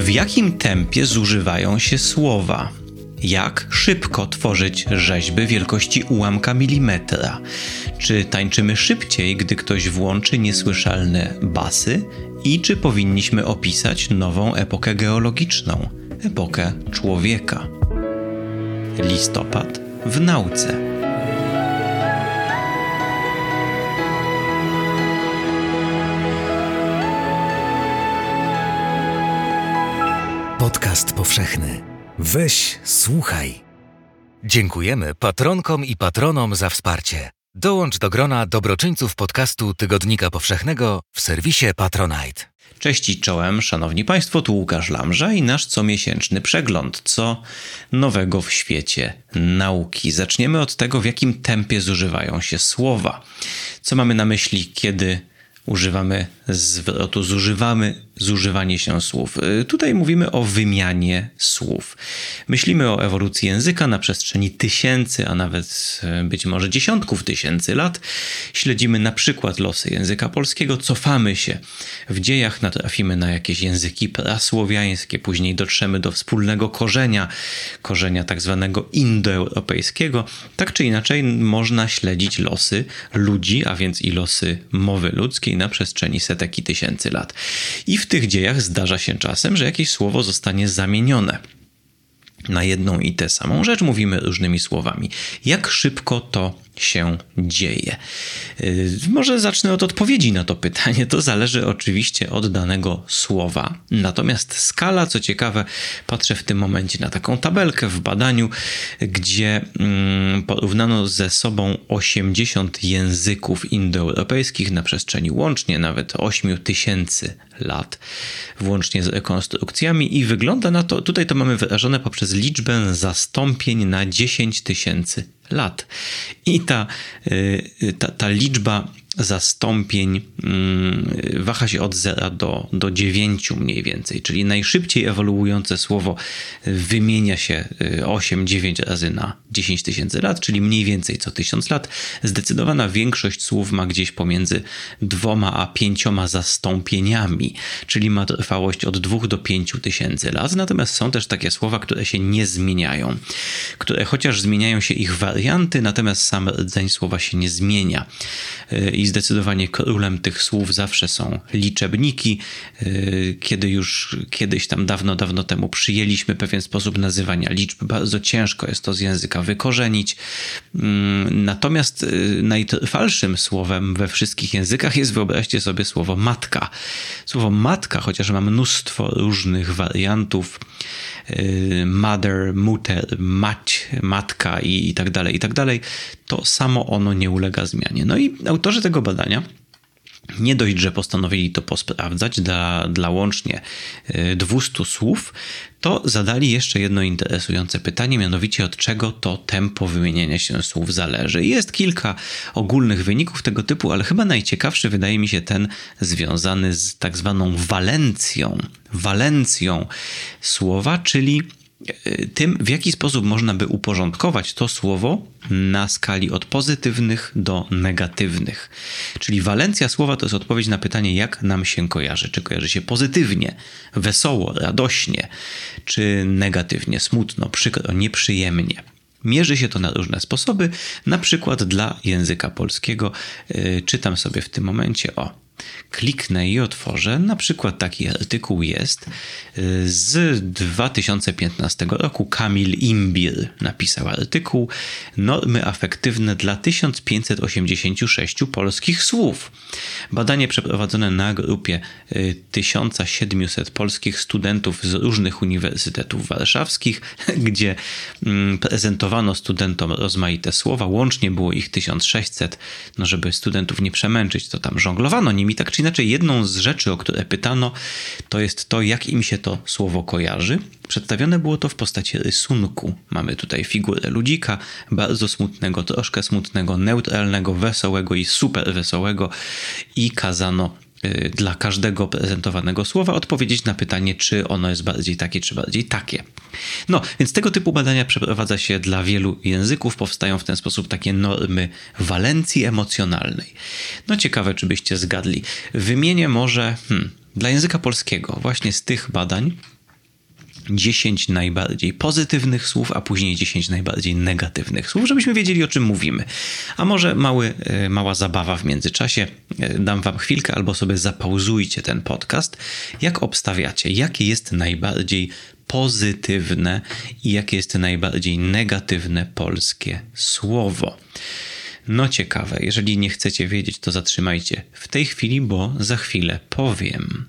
W jakim tempie zużywają się słowa? Jak szybko tworzyć rzeźby wielkości ułamka milimetra? Czy tańczymy szybciej, gdy ktoś włączy niesłyszalne basy? I czy powinniśmy opisać nową epokę geologiczną, epokę człowieka? Listopad w nauce. Powszechny. Weź, słuchaj. Dziękujemy patronkom i patronom za wsparcie. Dołącz do grona dobroczyńców podcastu Tygodnika Powszechnego w serwisie Patronite. Cześć i czołem, szanowni państwo, tu Łukasz Lamża i nasz comiesięczny przegląd. Co nowego w świecie nauki? Zaczniemy od tego, w jakim tempie zużywają się słowa. Co mamy na myśli, kiedy używamy zwrotu, zużywamy zużywanie się słów. Y, tutaj mówimy o wymianie słów. Myślimy o ewolucji języka na przestrzeni tysięcy, a nawet y, być może dziesiątków tysięcy lat. Śledzimy na przykład losy języka polskiego, cofamy się w dziejach, natrafimy na jakieś języki prasłowiańskie, później dotrzemy do wspólnego korzenia, korzenia tak zwanego indoeuropejskiego. Tak czy inaczej można śledzić losy ludzi, a więc i losy mowy ludzkiej na przestrzeni setek i tysięcy lat. I w tych dziejach zdarza się czasem, że jakieś słowo zostanie zamienione na jedną i tę samą rzecz mówimy różnymi słowami. Jak szybko to się dzieje? Yy, może zacznę od odpowiedzi na to pytanie. To zależy oczywiście od danego słowa. Natomiast skala, co ciekawe, patrzę w tym momencie na taką tabelkę w badaniu, gdzie mm, porównano ze sobą 80 języków indoeuropejskich na przestrzeni łącznie nawet 8 tysięcy lat, włącznie z rekonstrukcjami, i wygląda na to, tutaj to mamy wyrażone poprzez liczbę zastąpień na 10 tysięcy lat. I ta, y, ta, ta liczba zastąpień mm, waha się od 0 do, do 9 mniej więcej, czyli najszybciej ewoluujące słowo wymienia się 8-9 y, razy na 10 tysięcy lat, czyli mniej więcej co 1000 lat. Zdecydowana większość słów ma gdzieś pomiędzy dwoma a pięcioma zastąpieniami, czyli ma trwałość od 2 do 5 tysięcy lat. Natomiast są też takie słowa, które się nie zmieniają, które chociaż zmieniają się ich warianty, natomiast sam rdzeń słowa się nie zmienia y, i zdecydowanie królem tych słów zawsze są liczebniki. Y, kiedy już kiedyś tam dawno, dawno temu przyjęliśmy pewien sposób nazywania liczb, bardzo ciężko jest to z języka wykorzenić. Mm, natomiast y, najtrwalszym słowem we wszystkich językach jest, wyobraźcie sobie, słowo matka. Słowo matka, chociaż ma mnóstwo różnych wariantów, y, mother, mutter, mać, matka i, i tak dalej, i tak dalej, to samo ono nie ulega zmianie. No i autorzy tego badania nie dość, że postanowili to posprawdzać dla, dla łącznie 200 y, słów, to zadali jeszcze jedno interesujące pytanie, mianowicie od czego to tempo wymieniania się słów zależy. Jest kilka ogólnych wyników tego typu, ale chyba najciekawszy wydaje mi się ten związany z tak zwaną walencją. Walencją słowa, czyli tym, w jaki sposób można by uporządkować to słowo na skali od pozytywnych do negatywnych. Czyli walencja słowa to jest odpowiedź na pytanie, jak nam się kojarzy. Czy kojarzy się pozytywnie, wesoło, radośnie, czy negatywnie, smutno, przykro, nieprzyjemnie. Mierzy się to na różne sposoby, na przykład dla języka polskiego. Yy, czytam sobie w tym momencie o kliknę i otworzę, na przykład taki artykuł jest y, z 2015 roku. Kamil Imbir napisał artykuł Normy afektywne dla 1586 polskich słów. Badanie przeprowadzone na grupie 1700 y, polskich studentów z różnych uniwersytetów warszawskich, gdzie mm, prezentowano studentom rozmaite słowa. Łącznie było ich 1600. No, żeby studentów nie przemęczyć, to tam żonglowano nimi tak czy inaczej, jedną z rzeczy, o które pytano, to jest to, jak im się to słowo kojarzy. Przedstawione było to w postaci rysunku. Mamy tutaj figurę ludzika, bardzo smutnego, troszkę smutnego, neutralnego, wesołego i super wesołego i kazano dla każdego prezentowanego słowa odpowiedzieć na pytanie, czy ono jest bardziej takie, czy bardziej takie. No, więc tego typu badania przeprowadza się dla wielu języków, powstają w ten sposób takie normy walencji emocjonalnej. No, ciekawe, czy byście zgadli. Wymienię może hmm, dla języka polskiego, właśnie z tych badań, 10 najbardziej pozytywnych słów, a później 10 najbardziej negatywnych słów, żebyśmy wiedzieli o czym mówimy. A może mały, e, mała zabawa w międzyczasie. E, dam wam chwilkę albo sobie zapauzujcie ten podcast. Jak obstawiacie, jakie jest najbardziej pozytywne i jakie jest najbardziej negatywne polskie słowo? No ciekawe, jeżeli nie chcecie wiedzieć, to zatrzymajcie w tej chwili, bo za chwilę powiem.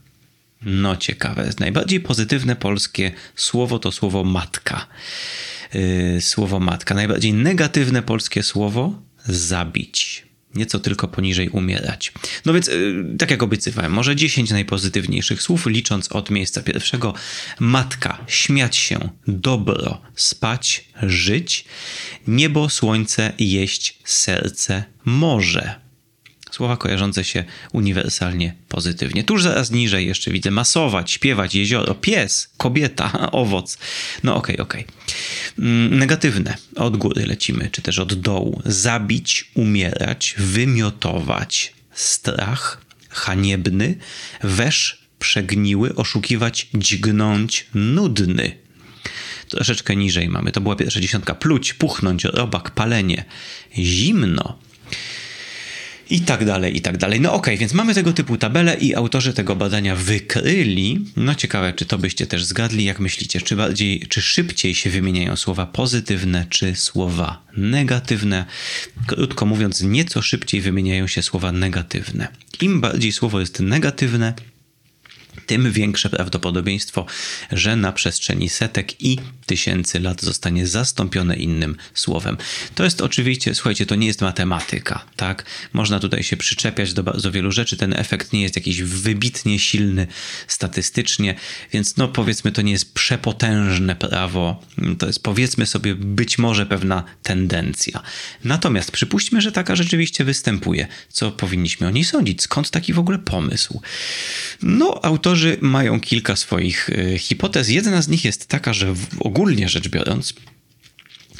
No ciekawe. Najbardziej pozytywne polskie słowo to słowo matka. Yy, słowo matka. Najbardziej negatywne polskie słowo zabić. Nieco tylko poniżej umierać. No więc, yy, tak jak obiecywałem, może 10 najpozytywniejszych słów, licząc od miejsca pierwszego. Matka, śmiać się, dobro, spać, żyć, niebo, słońce, jeść, serce, morze. Słowa kojarzące się uniwersalnie pozytywnie. Tuż zaraz niżej jeszcze widzę masować, śpiewać, jezioro, pies, kobieta, owoc. No okej, okay, okej. Okay. Mm, negatywne. Od góry lecimy, czy też od dołu. Zabić, umierać, wymiotować, strach, haniebny, wesz, przegniły, oszukiwać, dźgnąć, nudny. Troszeczkę niżej mamy, to była pierwsza dziesiątka. Pluć, puchnąć, robak, palenie, zimno, i tak dalej, i tak dalej. No okej, okay, więc mamy tego typu tabele i autorzy tego badania wykryli. No ciekawe, czy to byście też zgadli, jak myślicie, czy bardziej, czy szybciej się wymieniają słowa pozytywne, czy słowa negatywne. Krótko mówiąc, nieco szybciej wymieniają się słowa negatywne. Im bardziej słowo jest negatywne, tym większe prawdopodobieństwo, że na przestrzeni setek i tysięcy lat zostanie zastąpione innym słowem. To jest oczywiście, słuchajcie, to nie jest matematyka, tak? Można tutaj się przyczepiać do bardzo wielu rzeczy. Ten efekt nie jest jakiś wybitnie silny statystycznie, więc no powiedzmy, to nie jest przepotężne prawo. To jest powiedzmy sobie być może pewna tendencja. Natomiast przypuśćmy, że taka rzeczywiście występuje. Co powinniśmy o niej sądzić? Skąd taki w ogóle pomysł? No, autorzy mają kilka swoich y, hipotez. Jedna z nich jest taka, że ogólnie rzecz biorąc,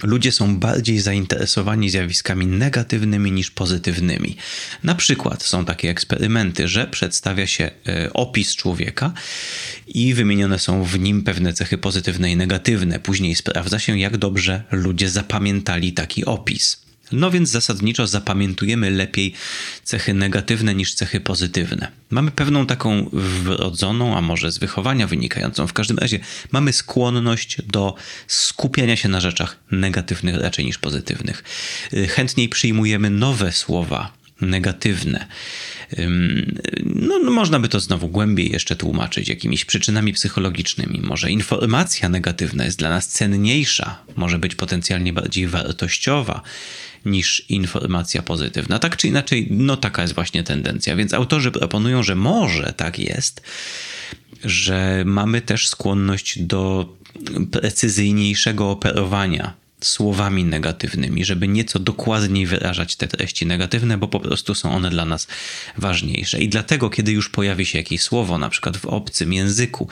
ludzie są bardziej zainteresowani zjawiskami negatywnymi niż pozytywnymi. Na przykład są takie eksperymenty, że przedstawia się y, opis człowieka i wymienione są w nim pewne cechy pozytywne i negatywne. Później sprawdza się, jak dobrze ludzie zapamiętali taki opis. No więc zasadniczo zapamiętujemy lepiej cechy negatywne niż cechy pozytywne. Mamy pewną taką wrodzoną, a może z wychowania wynikającą, w każdym razie mamy skłonność do skupiania się na rzeczach negatywnych raczej niż pozytywnych. Chętniej przyjmujemy nowe słowa negatywne. No, no, można by to znowu głębiej jeszcze tłumaczyć jakimiś przyczynami psychologicznymi. Może informacja negatywna jest dla nas cenniejsza, może być potencjalnie bardziej wartościowa niż informacja pozytywna. Tak czy inaczej, no taka jest właśnie tendencja. Więc autorzy proponują, że może tak jest, że mamy też skłonność do precyzyjniejszego operowania słowami negatywnymi, żeby nieco dokładniej wyrażać te treści negatywne, bo po prostu są one dla nas ważniejsze. I dlatego, kiedy już pojawi się jakieś słowo, na przykład w obcym języku,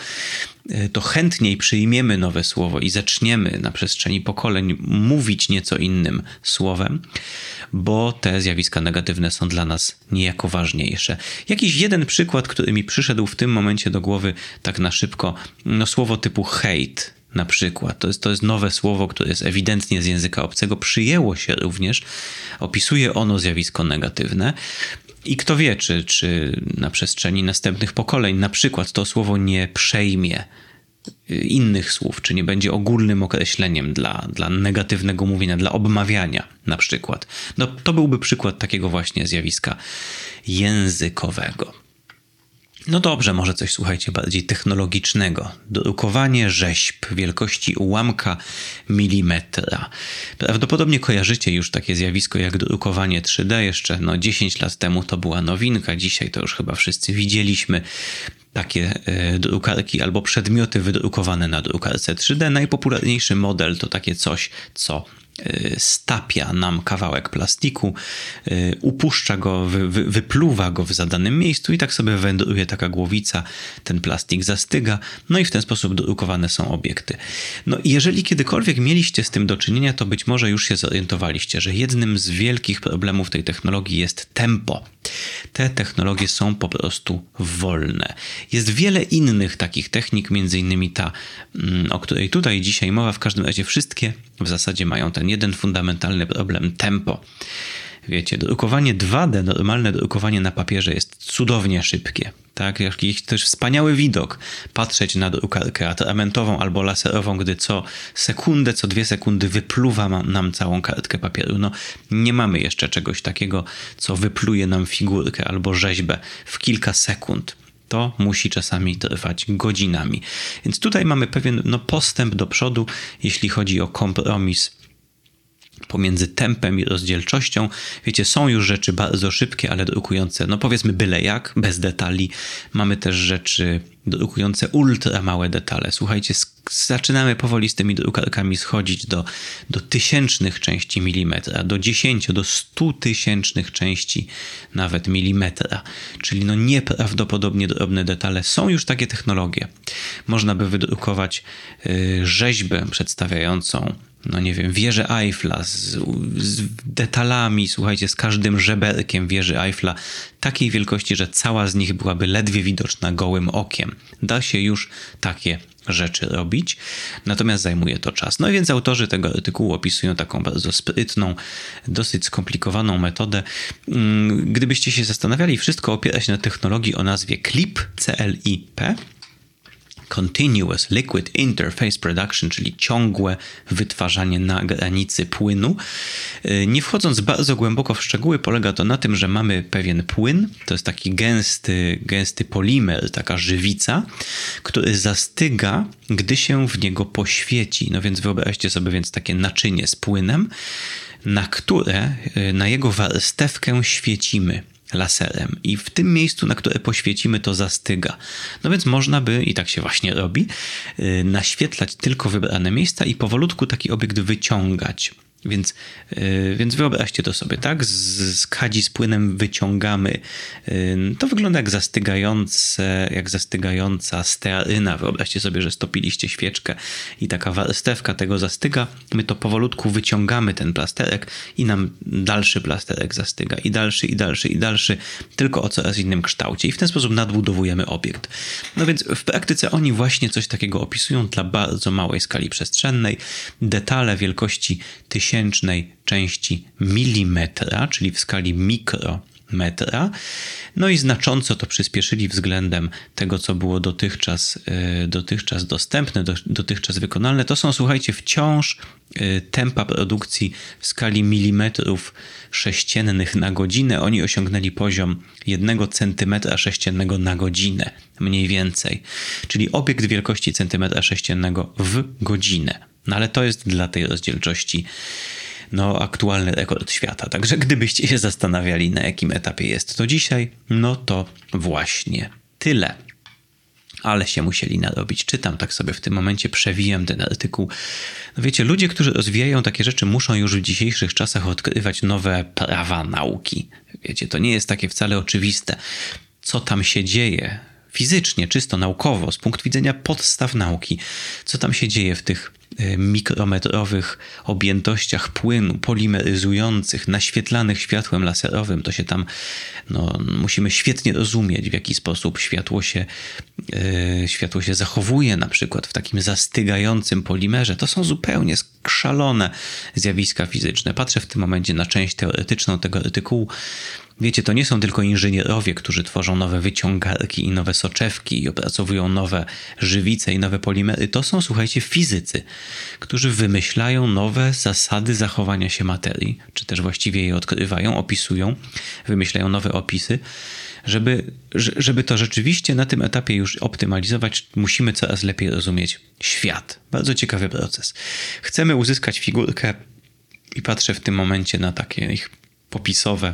e, to chętniej przyjmiemy nowe słowo i zaczniemy na przestrzeni pokoleń mówić nieco innym słowem, bo te zjawiska negatywne są dla nas niejako ważniejsze. Jakiś jeden przykład, który mi przyszedł w tym momencie do głowy tak na szybko, no słowo typu hate na przykład. To jest, to jest nowe słowo, które jest ewidentnie z języka obcego, przyjęło się również, opisuje ono zjawisko negatywne. I kto wie, czy, czy na przestrzeni następnych pokoleń na przykład to słowo nie przejmie y, innych słów, czy nie będzie ogólnym określeniem dla, dla negatywnego mówienia, dla obmawiania na przykład. No, to byłby przykład takiego właśnie zjawiska językowego. No dobrze, może coś słuchajcie bardziej technologicznego. Drukowanie rzeźb wielkości ułamka milimetra. Prawdopodobnie kojarzycie już takie zjawisko jak drukowanie 3D. Jeszcze no 10 lat temu to była nowinka, dzisiaj to już chyba wszyscy widzieliśmy takie e, drukarki albo przedmioty wydrukowane na drukarce 3D. Najpopularniejszy model to takie coś, co stapia nam kawałek plastiku, y, upuszcza go, wy, wy, wypluwa go w zadanym miejscu i tak sobie wędruje taka głowica, ten plastik zastyga, no i w ten sposób drukowane są obiekty. No jeżeli kiedykolwiek mieliście z tym do czynienia, to być może już się zorientowaliście, że jednym z wielkich problemów tej technologii jest tempo. Te technologie są po prostu wolne. Jest wiele innych takich technik, między innymi ta, mm, o której tutaj dzisiaj mowa, w każdym razie wszystkie w zasadzie mają ten jeden fundamentalny problem tempo. Wiecie, drukowanie 2D, normalne drukowanie na papierze jest cudownie szybkie. Tak, jakiś też wspaniały widok patrzeć na drukarkę atramentową albo laserową, gdy co sekundę, co dwie sekundy wypluwa nam całą kartkę papieru. No, nie mamy jeszcze czegoś takiego, co wypluje nam figurkę albo rzeźbę w kilka sekund to musi czasami trwać godzinami. Więc tutaj mamy pewien no, postęp do przodu, jeśli chodzi o kompromis pomiędzy tempem i rozdzielczością. Wiecie, są już rzeczy bardzo szybkie, ale drukujące, no powiedzmy byle jak, bez detali. Mamy też rzeczy drukujące ultra małe detale. Słuchajcie, zaczynamy powoli z tymi drukarkami schodzić do, do tysięcznych części milimetra, do 10, do 100 tysięcznych części nawet milimetra. Czyli no nieprawdopodobnie drobne detale. Są już takie technologie. Można by wydrukować y, rzeźbę przedstawiającą no nie wiem, wieżę Eiffla z, z, detalami, słuchajcie, z każdym żeberkiem wieży Eiffla, takiej wielkości, że cała z nich byłaby ledwie widoczna gołym okiem. Da się już takie rzeczy robić, natomiast zajmuje to czas. No więc autorzy tego artykułu opisują taką bardzo sprytną, dosyć skomplikowaną metodę. Mm, gdybyście się zastanawiali, wszystko opiera się na technologii o nazwie CLIP, C-L-I-P, Continuous Liquid Interface Production, czyli ciągłe wytwarzanie na granicy płynu. Y, nie wchodząc bardzo głęboko w szczegóły, polega to na tym, że mamy pewien płyn, to jest taki gęsty, gęsty polimer, taka żywica, który zastyga, gdy się w niego poświeci. No więc wyobraźcie sobie więc takie naczynie z płynem, na które, y, na jego warstewkę świecimy laserem i w tym miejscu, na które poświecimy, to zastyga. No więc można by, i tak się właśnie robi, y, naświetlać tylko wybrane miejsca i powolutku taki obiekt wyciągać. Więc, yy, więc wyobraźcie to sobie, tak? Z, z kadzi z płynem wyciągamy. Yy, to wygląda jak zastygające, jak zastygająca stearyna. Wyobraźcie sobie, że stopiliście świeczkę i taka warstewka tego zastyga. My to powolutku wyciągamy ten plasterek i nam dalszy plasterek zastyga. I dalszy, i dalszy, i dalszy, tylko o coraz innym kształcie. I w ten sposób nadbudowujemy obiekt. No więc w praktyce oni właśnie coś takiego opisują dla bardzo małej skali przestrzennej. Detale wielkości tysięcy tysięcznej części milimetra, czyli w skali mikrometra. No i znacząco to przyspieszyli względem tego, co było dotychczas, e, dotychczas dostępne, dotychczas wykonalne. To są, słuchajcie, wciąż e, tempa produkcji w skali milimetrów sześciennych na godzinę. Oni osiągnęli poziom 1 centymetra sześciennego na godzinę, mniej więcej. Czyli obiekt wielkości centymetra sześciennego w godzinę. No ale to jest dla tej rozdzielczości no, aktualny rekord świata. Także gdybyście się zastanawiali, na jakim etapie jest to dzisiaj, no to właśnie tyle. Ale się musieli narobić. Czytam tak sobie w tym momencie, przewijam ten artykuł. No wiecie, ludzie, którzy rozwijają takie rzeczy, muszą już w dzisiejszych czasach odkrywać nowe prawa nauki. Wiecie, to nie jest takie wcale oczywiste, co tam się dzieje fizycznie, czysto naukowo, z punktu widzenia podstaw nauki, co tam się dzieje w tych mikrometrowych objętościach płynu, polimeryzujących, naświetlanych światłem laserowym, to się tam, no, musimy świetnie rozumieć, w jaki sposób światło się, yy, światło się zachowuje, na przykład w takim zastygającym polimerze. To są zupełnie szalone zjawiska fizyczne. Patrzę w tym momencie na część teoretyczną tego artykułu Wiecie, to nie są tylko inżynierowie, którzy tworzą nowe wyciągarki i nowe soczewki i opracowują nowe żywice i nowe polimery. To są, słuchajcie, fizycy, którzy wymyślają nowe zasady zachowania się materii, czy też właściwie je odkrywają, opisują, wymyślają nowe opisy. Żeby, żeby to rzeczywiście na tym etapie już optymalizować, musimy coraz lepiej rozumieć świat. Bardzo ciekawy proces. Chcemy uzyskać figurkę i patrzę w tym momencie na takie ich popisowe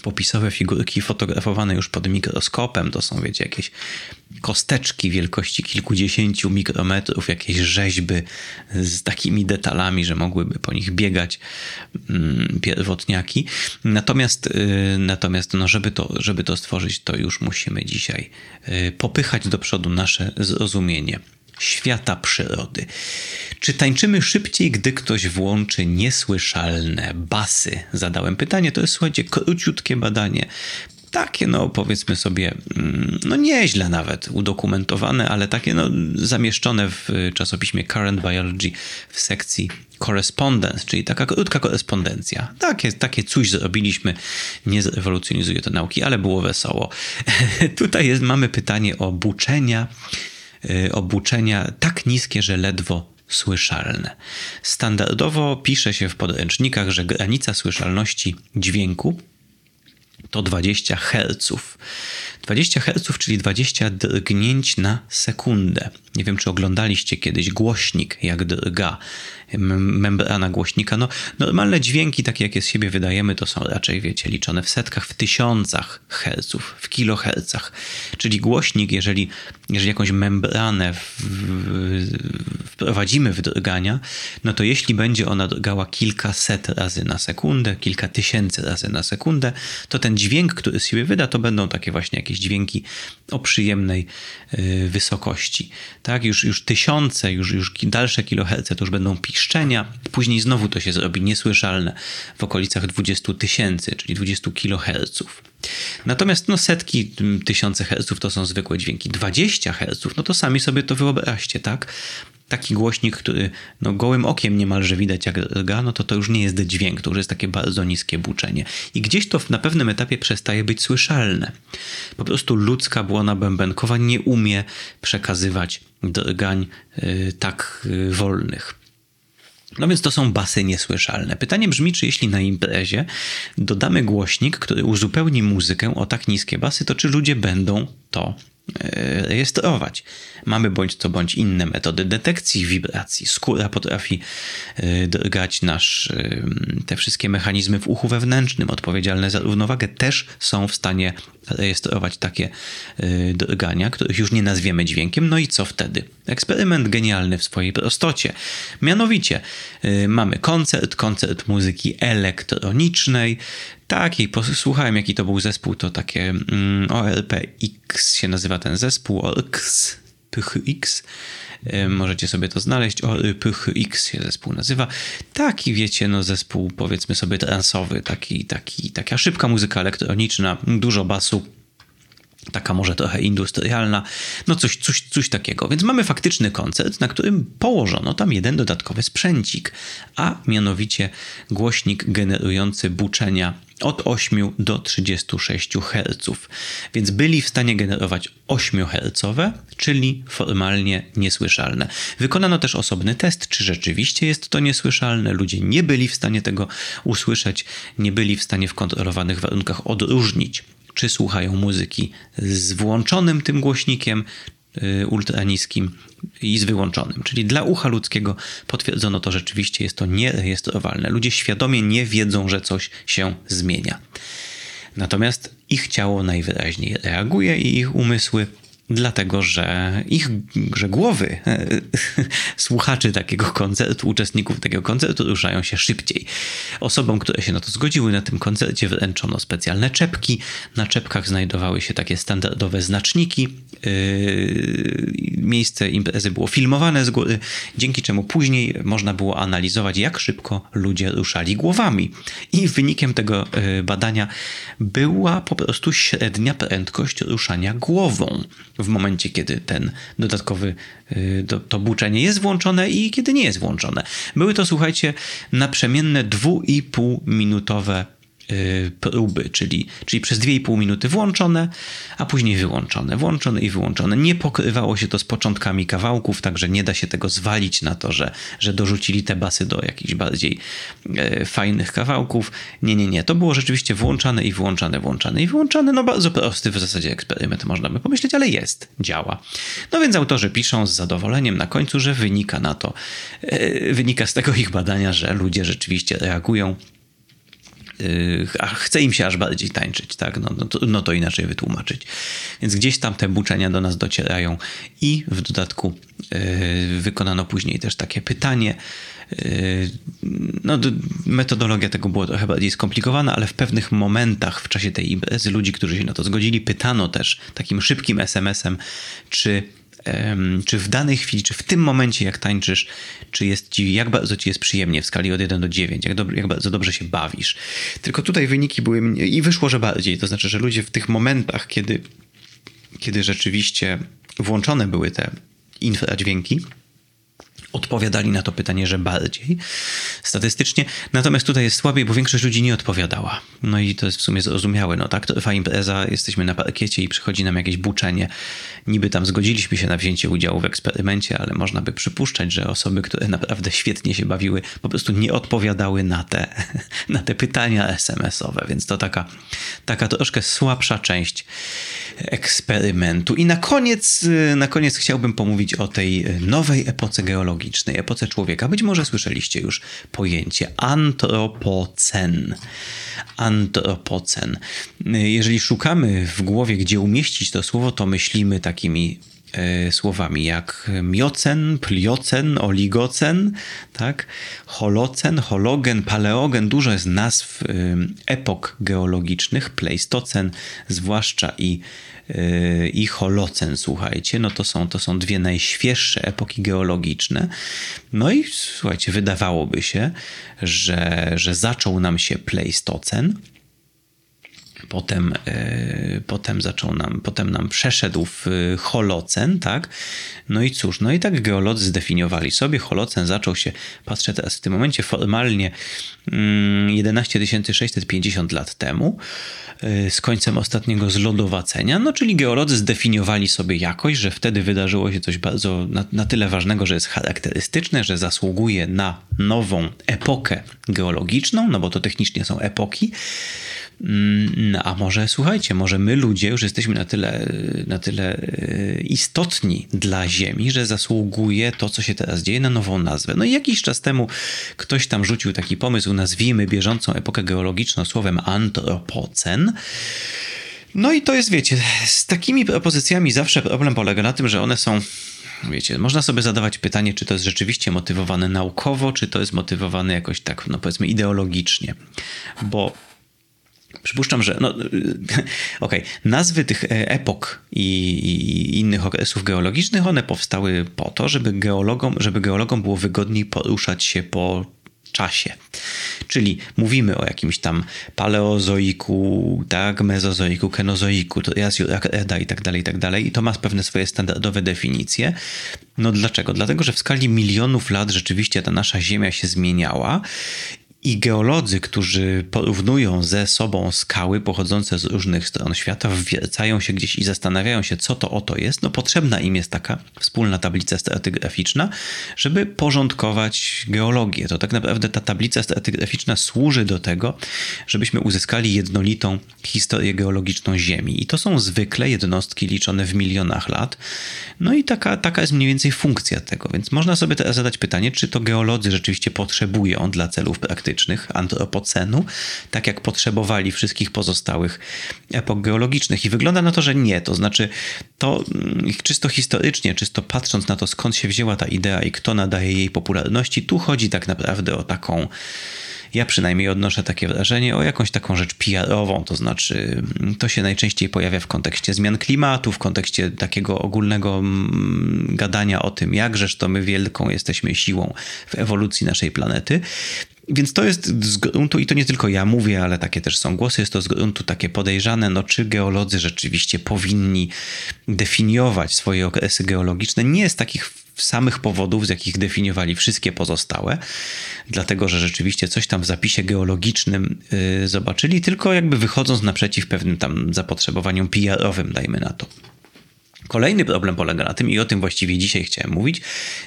popisowe figurki fotografowane już pod mikroskopem. To są, wiecie, jakieś kosteczki wielkości kilkudziesięciu mikrometrów, jakieś rzeźby z takimi detalami, że mogłyby po nich biegać mm, pierwotniaki. Natomiast, y, natomiast no, żeby, to, żeby to stworzyć, to już musimy dzisiaj y, popychać do przodu nasze zrozumienie świata przyrody. Czy tańczymy szybciej, gdy ktoś włączy niesłyszalne basy? Zadałem pytanie, to jest słuchajcie, króciutkie badanie. Takie, no powiedzmy sobie, mm, no nieźle nawet udokumentowane, ale takie, no zamieszczone w czasopiśmie Current Biology w sekcji Correspondence, czyli taka krótka korespondencja. Takie, takie coś zrobiliśmy, nie zrewolucjonizuje to nauki, ale było wesoło. Tutaj jest, mamy pytanie o buczenia Y, obuczenia tak niskie, że ledwo słyszalne. Standardowo pisze się w podręcznikach, że granica słyszalności dźwięku to 20 Hz. 20 Hz, czyli 20 drgnięć na sekundę. Nie wiem, czy oglądaliście kiedyś głośnik, jak drga membrana głośnika. No, normalne dźwięki, takie jakie z siebie wydajemy, to są raczej, wiecie, liczone w setkach, w tysiącach herców, w kilohercach. Czyli głośnik, jeżeli, jeżeli jakąś membranę w, w, wprowadzimy w drgania, no to jeśli będzie ona drgała kilkaset razy na sekundę, kilka tysięcy razy na sekundę, to ten dźwięk, który z siebie wyda, to będą takie właśnie jakieś dźwięki o przyjemnej y, wysokości. Tak, już, już tysiące, już, już dalsze kiloherce to już będą piszczenia, później znowu to się zrobi niesłyszalne w okolicach 20 tysięcy, czyli 20 kiloherców. Natomiast no, setki, tysiące herców to są zwykłe dźwięki. 20 herców, no to sami sobie to wyobraźcie, tak? taki głośnik, który no, gołym okiem niemalże widać jak rga, no to to już nie jest dźwięk, to już jest takie bardzo niskie buczenie. I gdzieś to na pewnym etapie przestaje być słyszalne. Po prostu ludzka błona bębenkowa nie umie przekazywać drgań yy, tak yy, wolnych. No więc to są basy niesłyszalne. Pytanie brzmi, czy jeśli na imprezie dodamy głośnik, który uzupełni muzykę o tak niskie basy, to czy ludzie będą to E, rejestrować. Mamy bądź co bądź inne metody detekcji wibracji. Skóra potrafi e, drgać nasz, e, te wszystkie mechanizmy w uchu wewnętrznym odpowiedzialne za równowagę też są w stanie rejestrować takie drgania, których już nie nazwiemy dźwiękiem. No i co wtedy? Eksperyment genialny w swojej prostocie. Mianowicie mamy koncert, koncert muzyki elektronicznej, tak, i posłuchałem, jaki to był zespół, to takie mm, OLPX się nazywa ten zespół, OLX, PHX. Możecie sobie to znaleźć. OLPX się zespół nazywa. Taki, wiecie, no zespół powiedzmy sobie transowy, taki, taki, taka szybka muzyka elektroniczna, dużo basu, taka może trochę industrialna, no coś, coś, coś takiego. Więc mamy faktyczny koncert, na którym położono tam jeden dodatkowy sprzęcik, a mianowicie głośnik generujący buczenia od 8 do 36 Hz. Więc byli w stanie generować 8 Hz, czyli formalnie niesłyszalne. Wykonano też osobny test, czy rzeczywiście jest to niesłyszalne. Ludzie nie byli w stanie tego usłyszeć, nie byli w stanie w kontrolowanych warunkach odróżnić czy słuchają muzyki z włączonym tym głośnikiem y, ultra niskim i z wyłączonym. Czyli dla ucha ludzkiego potwierdzono to rzeczywiście, jest to nierejestrowalne. Ludzie świadomie nie wiedzą, że coś się zmienia. Natomiast ich ciało najwyraźniej reaguje i ich umysły dlatego że ich, że głowy słuchaczy takiego koncertu, uczestników takiego koncertu ruszają się szybciej. Osobom, które się na to zgodziły, na tym koncercie wręczono specjalne czepki. Na czepkach znajdowały się takie standardowe znaczniki. Yy, miejsce imprezy było filmowane z góry, dzięki czemu później można było analizować, jak szybko ludzie ruszali głowami. I wynikiem tego yy, badania była po prostu średnia prędkość ruszania głową w momencie, kiedy ten dodatkowy, y, to, buczenie jest włączone i kiedy nie jest włączone. Były to, słuchajcie, naprzemienne 2,5 minutowe próby, czyli, czyli przez 2,5 minuty włączone, a później wyłączone, włączone i wyłączone. Nie pokrywało się to z początkami kawałków, także nie da się tego zwalić na to, że, że dorzucili te basy do jakichś bardziej e, fajnych kawałków. Nie, nie, nie. To było rzeczywiście włączane i włączane, włączane i wyłączane. No bardzo prosty w zasadzie eksperyment, można by pomyśleć, ale jest, działa. No więc autorzy piszą z zadowoleniem na końcu, że wynika na to, e, wynika z tego ich badania, że ludzie rzeczywiście reagują a chce im się aż bardziej tańczyć, tak? No, no, to, no to inaczej wytłumaczyć. Więc gdzieś tam te buczenia do nas docierają i w dodatku yy, wykonano później też takie pytanie. Yy, no, metodologia tego była trochę bardziej skomplikowana, ale w pewnych momentach w czasie tej imprezy ludzi, którzy się na to zgodzili, pytano też takim szybkim SMS-em, czy czy w danej chwili, czy w tym momencie, jak tańczysz, czy jest ci, jak bardzo ci jest przyjemnie w skali od 1 do 9, jak, do, jak bardzo dobrze się bawisz. Tylko tutaj wyniki były i wyszło, że bardziej. To znaczy, że ludzie w tych momentach, kiedy, kiedy rzeczywiście włączone były te infradźwięki, odpowiadali na to pytanie, że bardziej statystycznie. Natomiast tutaj jest słabiej, bo większość ludzi nie odpowiadała. No i to jest w sumie zrozumiałe. No tak, trwa impreza, jesteśmy na parkiecie i przychodzi nam jakieś buczenie. Niby tam zgodziliśmy się na wzięcie udziału w eksperymencie, ale można by przypuszczać, że osoby, które naprawdę świetnie się bawiły, po prostu nie odpowiadały na te, na te pytania SMS-owe, więc to taka, taka troszkę słabsza część eksperymentu. I na koniec, na koniec chciałbym pomówić o tej nowej epoce geologicznej, epoce człowieka. Być może słyszeliście już pojęcie antropocen. Antropocen. Jeżeli szukamy w głowie, gdzie umieścić to słowo, to myślimy takimi słowami jak miocen, pliocen, oligocen, tak? holocen, hologen, paleogen. Dużo jest nazw e, epok geologicznych, pleistocen zwłaszcza i i Holocen, słuchajcie, no to są, to są dwie najświeższe epoki geologiczne. No i słuchajcie, wydawałoby się, że, że zaczął nam się Pleistocen, Potem, e, potem zaczął nam, potem nam przeszedł w Holocen, tak? No i cóż, no i tak geolodzy zdefiniowali sobie. Holocen zaczął się, patrzę teraz w tym momencie, formalnie 11 mm, 650 lat temu, e, z końcem ostatniego zlodowacenia. No czyli geolodzy zdefiniowali sobie jakoś, że wtedy wydarzyło się coś bardzo na, na tyle ważnego, że jest charakterystyczne, że zasługuje na nową epokę geologiczną, no bo to technicznie są epoki. Mm, no, a może słuchajcie, może my ludzie już jesteśmy na tyle, na tyle e, istotni dla Ziemi, że zasługuje to, co się teraz dzieje, na nową nazwę. No i jakiś czas temu ktoś tam rzucił taki pomysł, nazwijmy bieżącą epokę geologiczną słowem antropocen. No i to jest, wiecie, z takimi propozycjami zawsze problem polega na tym, że one są wiecie, można sobie zadawać pytanie, czy to jest rzeczywiście motywowane naukowo, czy to jest motywowane jakoś tak, no powiedzmy, ideologicznie. Bo Przypuszczam, że no, okej, okay. nazwy tych e, epok i, innych okresów geologicznych, one powstały po to, żeby geologom, żeby geologom było wygodniej poruszać się po czasie. Czyli mówimy o jakimś tam paleozoiku, tak, mezozoiku, kenozoiku, eda i tak dalej, i tak dalej. I to ma pewne swoje standardowe definicje. No dlaczego? Dlatego, że w skali milionów lat rzeczywiście ta nasza Ziemia się zmieniała i geolodzy, którzy porównują ze sobą skały pochodzące z różnych stron świata, wwiercają się gdzieś i zastanawiają się, co to oto jest, no potrzebna im jest taka wspólna tablica stratygraficzna, żeby porządkować geologię. To tak naprawdę ta tablica stratygraficzna służy do tego, żebyśmy uzyskali jednolitą historię geologiczną Ziemi. I to są zwykle jednostki liczone w milionach lat. No i taka, taka jest mniej więcej funkcja tego. Więc można sobie teraz zadać pytanie, czy to geolodzy rzeczywiście potrzebują dla celów praktycznych antropocenu, tak jak potrzebowali wszystkich pozostałych epok geologicznych. I wygląda na to, że nie. To znaczy, to mm, czysto historycznie, czysto patrząc na to, skąd się wzięła ta idea i kto nadaje jej popularności, tu chodzi tak naprawdę o taką ja przynajmniej odnoszę takie wrażenie o jakąś taką rzecz PR-ową, to znaczy mm, to się najczęściej pojawia w kontekście zmian klimatu, w kontekście takiego ogólnego mm, gadania o tym, jakżeż to my wielką jesteśmy siłą w ewolucji naszej planety. Więc to jest z gruntu, i to nie tylko ja mówię, ale takie też są głosy, jest to z gruntu takie podejrzane, no czy geolodzy rzeczywiście powinni definiować swoje okresy geologiczne, nie z takich samych powodów, z jakich definiowali wszystkie pozostałe, dlatego że rzeczywiście coś tam w zapisie geologicznym yy, zobaczyli, tylko jakby wychodząc naprzeciw pewnym tam zapotrzebowaniom PR-owym, dajmy na to. Kolejny problem polega na tym, i o tym właściwie dzisiaj chciałem mówić,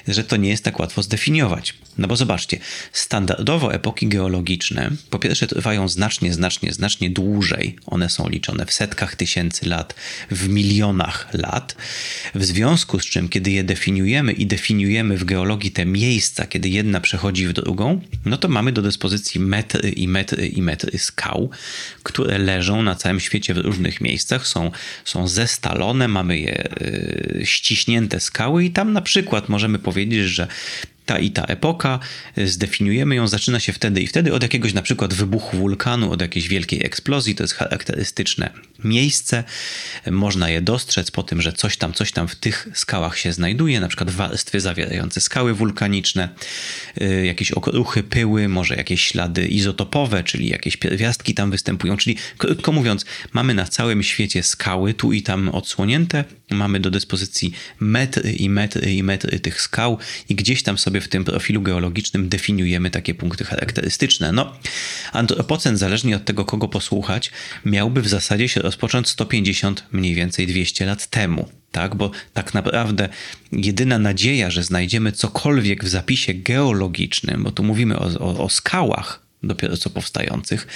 że to nie jest tak łatwo zdefiniować. No bo zobaczcie, standardowo epoki geologiczne po pierwsze trwają znacznie, znacznie, znacznie dłużej. One są liczone w setkach tysięcy lat, w milionach lat. W związku z czym, kiedy je definiujemy i definiujemy w geologii te miejsca, kiedy jedna przechodzi w drugą, no to mamy do dyspozycji metry i metry i metry skał, które leżą na całym świecie w różnych miejscach, są, są zestalone, mamy je y, ściśnięte skały i tam na przykład możemy powiedzieć, że ta i ta epoka, y, zdefiniujemy ją, zaczyna się wtedy i wtedy od jakiegoś na przykład wybuchu wulkanu, od jakiejś wielkiej eksplozji, to jest charakterystyczne miejsce. Można je dostrzec po tym, że coś tam, coś tam w tych skałach się znajduje, na przykład warstwy zawierające skały wulkaniczne, y, jakieś okruchy, pyły, może jakieś ślady izotopowe, czyli jakieś pierwiastki tam występują, czyli krótko mówiąc, mamy na całym świecie skały, tu i tam odsłonięte, mamy do dyspozycji metry i metry i metry tych skał i gdzieś tam sobie w tym profilu geologicznym definiujemy takie punkty charakterystyczne. No, antropocen, zależnie od tego, kogo posłuchać, miałby w zasadzie się rozpocząć 150, mniej więcej 200 lat temu. Tak, bo tak naprawdę jedyna nadzieja, że znajdziemy cokolwiek w zapisie geologicznym, bo tu mówimy o, o, o skałach, dopiero co powstających,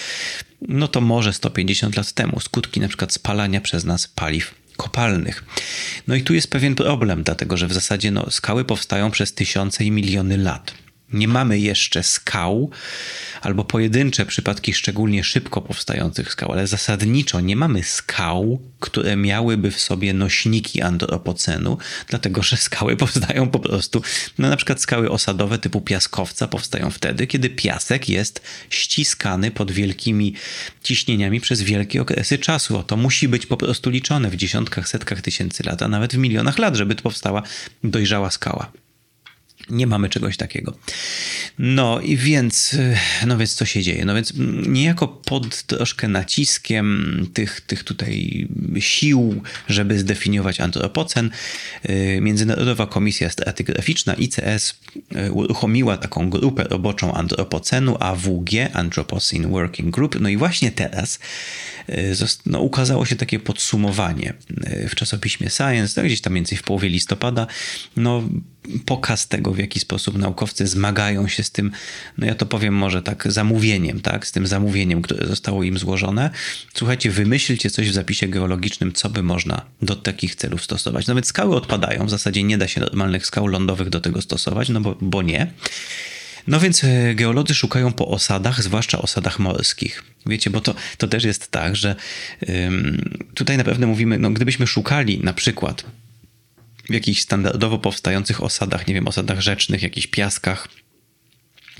no to może 150 lat temu. Skutki na przykład spalania przez nas paliw kopalnych. No i tu jest pewien problem, dlatego że w zasadzie no, skały powstają przez tysiące i miliony lat. Nie mamy jeszcze skał, albo pojedyncze przypadki szczególnie szybko powstających skał, ale zasadniczo nie mamy skał, które miałyby w sobie nośniki antropocenu, dlatego że skały powstają po prostu, no na przykład skały osadowe typu piaskowca powstają wtedy, kiedy piasek jest ściskany pod wielkimi ciśnieniami przez wielkie okresy czasu. O, to musi być po prostu liczone w dziesiątkach, setkach tysięcy lat, a nawet w milionach lat, żeby powstała dojrzała skała. Nie mamy czegoś takiego. No i więc, no więc co się dzieje? No więc niejako pod troszkę naciskiem tych, tych tutaj sił, żeby zdefiniować antropocen, y, Międzynarodowa Komisja Stratygraficzna ICS y, uruchomiła taką grupę roboczą antropocenu AWG, Anthropocene Working Group. No i właśnie teraz y, no, ukazało się takie podsumowanie w czasopiśmie Science, tak gdzieś tam więcej w połowie listopada. No, pokaz tego, w jaki sposób naukowcy zmagają się z tym, no ja to powiem może tak, zamówieniem, tak, z tym zamówieniem, które zostało im złożone. Słuchajcie, wymyślcie coś w zapisie geologicznym, co by można do takich celów stosować. Nawet skały odpadają, w zasadzie nie da się normalnych skał lądowych do tego stosować, no bo, bo nie. No więc e, geolodzy szukają po osadach, zwłaszcza osadach morskich. Wiecie, bo to, to też jest tak, że ym, tutaj naprawdę mówimy, no gdybyśmy szukali na przykład w jakichś standardowo powstających osadach, nie wiem, osadach rzecznych, jakichś piaskach,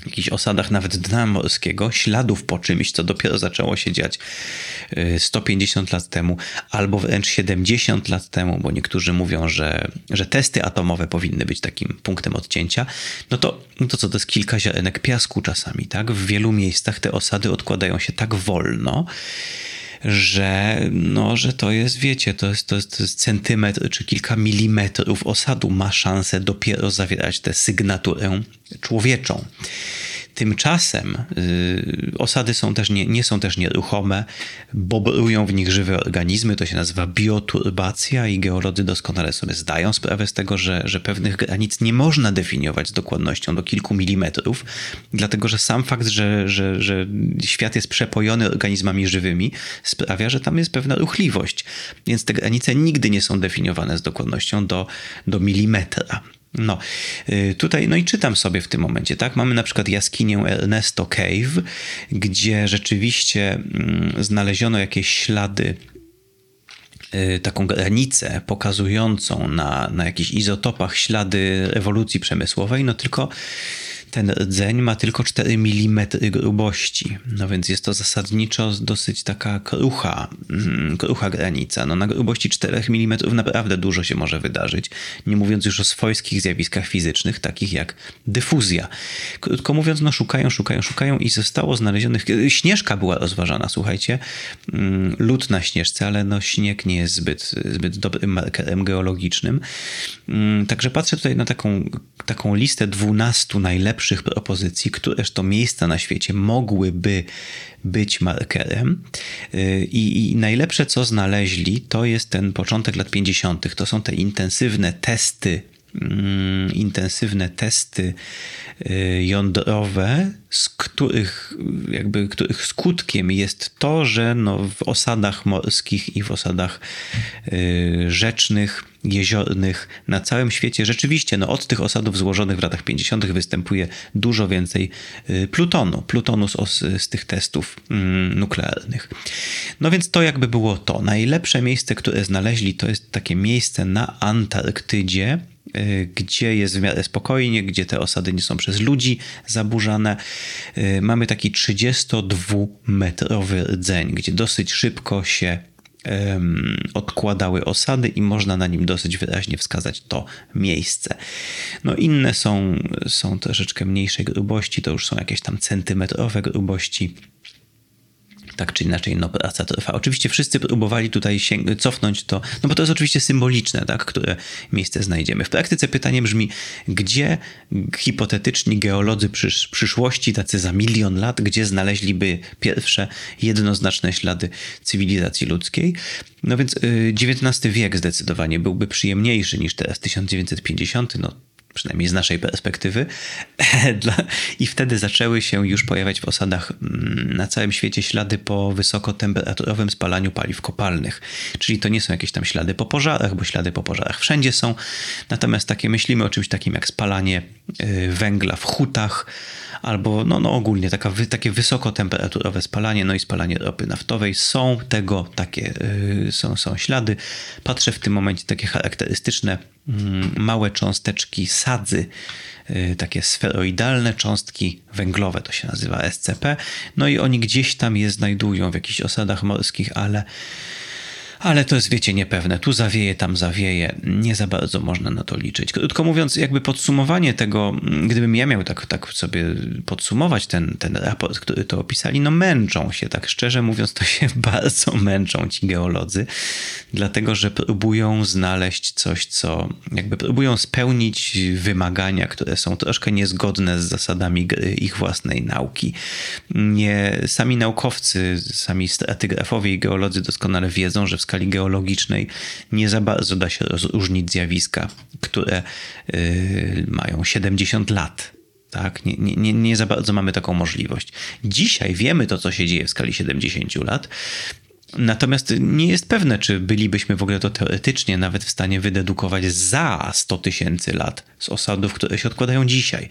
jakichś osadach nawet dna morskiego, śladów po czymś, co dopiero zaczęło się dziać 150 y, lat temu, albo wręcz 70 lat temu, bo niektórzy mówią, że, że testy atomowe powinny być takim punktem odcięcia, no to, no to co, to jest kilka ziarenek piasku czasami, tak? W wielu miejscach te osady odkładają się tak wolno, że, no, że to jest, wiecie, to jest, to, jest, to jest centymetr czy kilka milimetrów osadu ma szansę dopiero zawierać tę sygnaturę człowieczą. Tymczasem y, osady są też nie, nie są też nieruchome, bobrują w nich żywe organizmy, to się nazywa bioturbacja i geolodzy doskonale sobie zdają sprawę z tego, że, że pewnych granic nie można definiować z dokładnością do kilku milimetrów, dlatego że sam fakt, że, że, że świat jest przepojony organizmami żywymi sprawia, że tam jest pewna ruchliwość, więc te granice nigdy nie są definiowane z dokładnością do, do milimetra. No, y, tutaj, no i czytam sobie w tym momencie, tak? Mamy na przykład jaskinię Ernesto Cave, gdzie rzeczywiście mm, znaleziono jakieś ślady y, taką granicę pokazującą na, na jakichś izotopach ślady ewolucji przemysłowej, no tylko ten rdzeń ma tylko 4 mm grubości, no więc jest to zasadniczo dosyć taka krucha, mm, krucha granica. No na grubości 4 mm naprawdę dużo się może wydarzyć, nie mówiąc już o swojskich zjawiskach fizycznych, takich jak dyfuzja. Krótko mówiąc, no szukają, szukają, szukają i zostało znalezionych... Śnieżka była rozważana, słuchajcie, mm, lód na śnieżce, ale no śnieg nie jest zbyt, zbyt dobrym markerem geologicznym. Mm, także patrzę tutaj na taką, taką listę 12 najlepszych najlepszych propozycji, któreż to miejsca na świecie mogłyby być markerem. Y, I, I, najlepsze, co znaleźli, to jest ten początek lat 50. To są te intensywne testy intensywne testy y, jądrowe, z których, jakby, których skutkiem jest to, że no w osadach morskich i w osadach y, rzecznych, jeziornych na całym świecie rzeczywiście no od tych osadów złożonych w latach 50. występuje dużo więcej y, plutonu, plutonu z, z tych testów mm, nuklearnych. No więc to jakby było to. Najlepsze miejsce, które znaleźli, to jest takie miejsce na Antarktydzie, gdzie jest w miarę spokojnie, gdzie te osady nie są przez ludzi zaburzane. Y, mamy taki 32-metrowy rdzeń, gdzie dosyć szybko się odkładały osady i można na nim dosyć wyraźnie wskazać to miejsce. No inne są, są troszeczkę mniejszej grubości, to już są jakieś tam centymetrowe grubości tak czy inaczej no, praca trwa. Oczywiście wszyscy próbowali tutaj cofnąć to, no bo to jest oczywiście symboliczne, tak, które miejsce znajdziemy. W praktyce pytanie brzmi, gdzie hipotetyczni geolodzy przysz- przyszłości, tacy za milion lat, gdzie znaleźliby pierwsze jednoznaczne ślady cywilizacji ludzkiej? No więc XIX y, wiek zdecydowanie byłby przyjemniejszy niż teraz 1950, no przynajmniej z naszej perspektywy. I wtedy zaczęły się już pojawiać w osadach mm, na całym świecie ślady po wysokotemperaturowym spalaniu paliw kopalnych. Czyli to nie są jakieś tam ślady po pożarach, bo ślady po pożarach wszędzie są. Natomiast takie myślimy o czymś takim jak spalanie y, węgla w hutach, albo no, no ogólnie taka, takie wysokotemperaturowe spalanie, no i spalanie ropy naftowej. Są tego takie, yy, są, są ślady. Patrzę w tym momencie takie charakterystyczne yy, małe cząsteczki sadzy, yy, takie sferoidalne cząstki węglowe, to się nazywa SCP. No i oni gdzieś tam je znajdują w jakichś osadach morskich, ale ale to jest, wiecie, niepewne. Tu zawieje, tam zawieje. Nie za bardzo można na to liczyć. Krótko mówiąc, jakby podsumowanie tego, gdybym ja miał tak, tak sobie podsumować ten, ten raport, który to opisali, no męczą się, tak szczerze mówiąc, to się bardzo męczą ci geolodzy, dlatego, że próbują znaleźć coś, co jakby próbują spełnić wymagania, które są troszkę niezgodne z zasadami ich własnej nauki. Nie, sami naukowcy, sami stratygrafowie i geolodzy doskonale wiedzą, że w skali geologicznej nie za bardzo da się rozróżnić zjawiska, które yy, mają 70 lat. Tak? Nie, nie, nie za bardzo mamy taką możliwość. Dzisiaj wiemy to, co się dzieje w skali 70 lat, Natomiast nie jest pewne, czy bylibyśmy w ogóle to teoretycznie nawet w stanie wydedukować za 100 tysięcy lat z osadów, które się odkładają dzisiaj.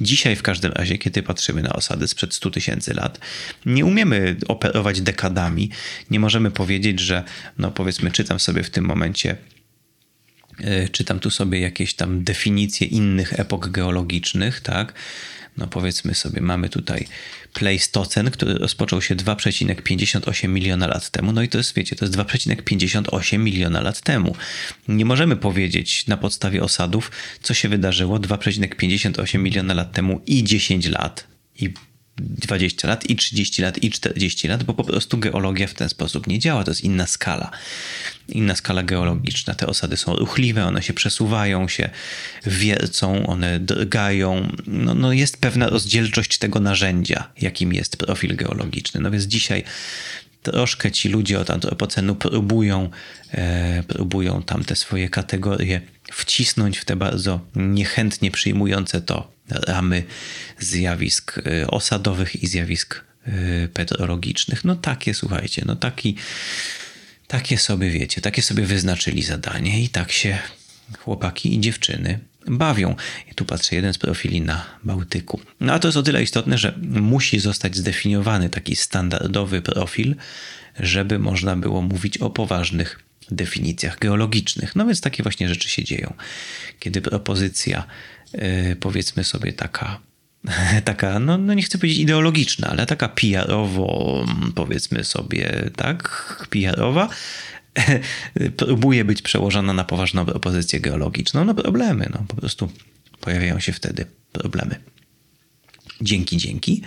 Dzisiaj w każdym razie, kiedy patrzymy na osady sprzed 100 tysięcy lat, nie umiemy operować dekadami. Nie możemy powiedzieć, że, no powiedzmy, czytam sobie w tym momencie e, czytam tu sobie jakieś tam definicje innych epok geologicznych, tak? No powiedzmy sobie, mamy tutaj Pleistocen, który rozpoczął się 2,58 miliona lat temu. No i to jest, wiecie, to jest 2,58 miliona lat temu. Nie możemy powiedzieć na podstawie osadów, co się wydarzyło 2,58 miliona lat temu i 10 lat i 20 lat, i 30 lat, i 40 lat, bo po prostu geologia w ten sposób nie działa. To jest inna skala. Inna skala geologiczna. Te osady są ruchliwe, one się przesuwają, się wiercą, one drgają. No, no jest pewna rozdzielczość tego narzędzia, jakim jest profil geologiczny. No więc dzisiaj troszkę ci ludzie od antropocenu próbują, e, próbują tam te swoje kategorie wcisnąć w te bardzo niechętnie przyjmujące to ramy zjawisk y, osadowych i zjawisk y, petrologicznych. No takie, słuchajcie, no taki, takie sobie wiecie, takie sobie wyznaczyli zadanie i tak się chłopaki i dziewczyny bawią. I tu patrzę, jeden z profili na Bałtyku. No a to jest o tyle istotne, że musi zostać zdefiniowany taki standardowy profil, żeby można było mówić o poważnych definicjach geologicznych. No więc takie właśnie rzeczy się dzieją. Kiedy propozycja Y, powiedzmy sobie taka taka, no, no nie chcę powiedzieć ideologiczna, ale taka PR-owo, powiedzmy sobie, tak, PR-owa, próbuje być przełożona na poważną propozycję geologiczną. No problemy, no po prostu pojawiają się wtedy problemy. Dzięki, dzięki,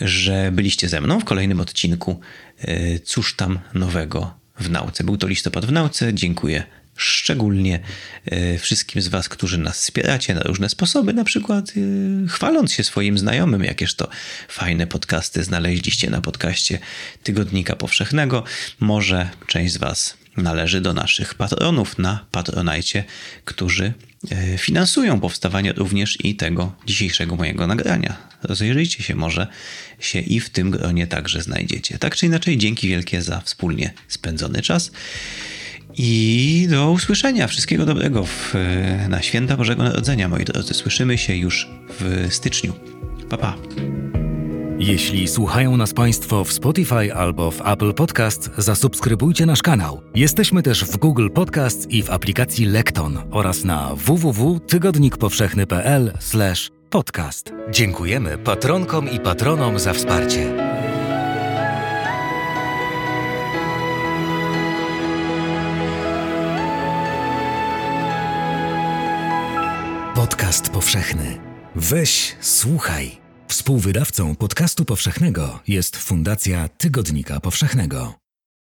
że byliście ze mną w kolejnym odcinku y, Cóż tam nowego w nauce. Był to listopad w nauce. Dziękuję szczególnie e, wszystkim z Was, którzy nas wspieracie na różne sposoby, na przykład e, chwaląc się swoim znajomym, jakież to fajne podcasty znaleźliście na podcaście Tygodnika Powszechnego. Może część z Was należy do naszych patronów na Patronajcie, którzy e, finansują powstawanie również i tego dzisiejszego mojego nagrania. Rozejrzyjcie się, może się i w tym gronie także znajdziecie. Tak czy inaczej, dzięki wielkie za wspólnie spędzony czas. I do usłyszenia. Wszystkiego dobrego w, na święta Bożego Narodzenia, moi drodzy. Słyszymy się już w styczniu. Pa, pa. Jeśli słuchają nas Państwo w Spotify albo w Apple Podcast, zasubskrybujcie nasz kanał. Jesteśmy też w Google Podcast i w aplikacji Lekton oraz na www.tygodnikpowszechny.pl/podcast. Dziękujemy patronkom i patronom za wsparcie. Podcast powszechny. Weź, słuchaj. Współwydawcą podcastu powszechnego jest Fundacja Tygodnika Powszechnego.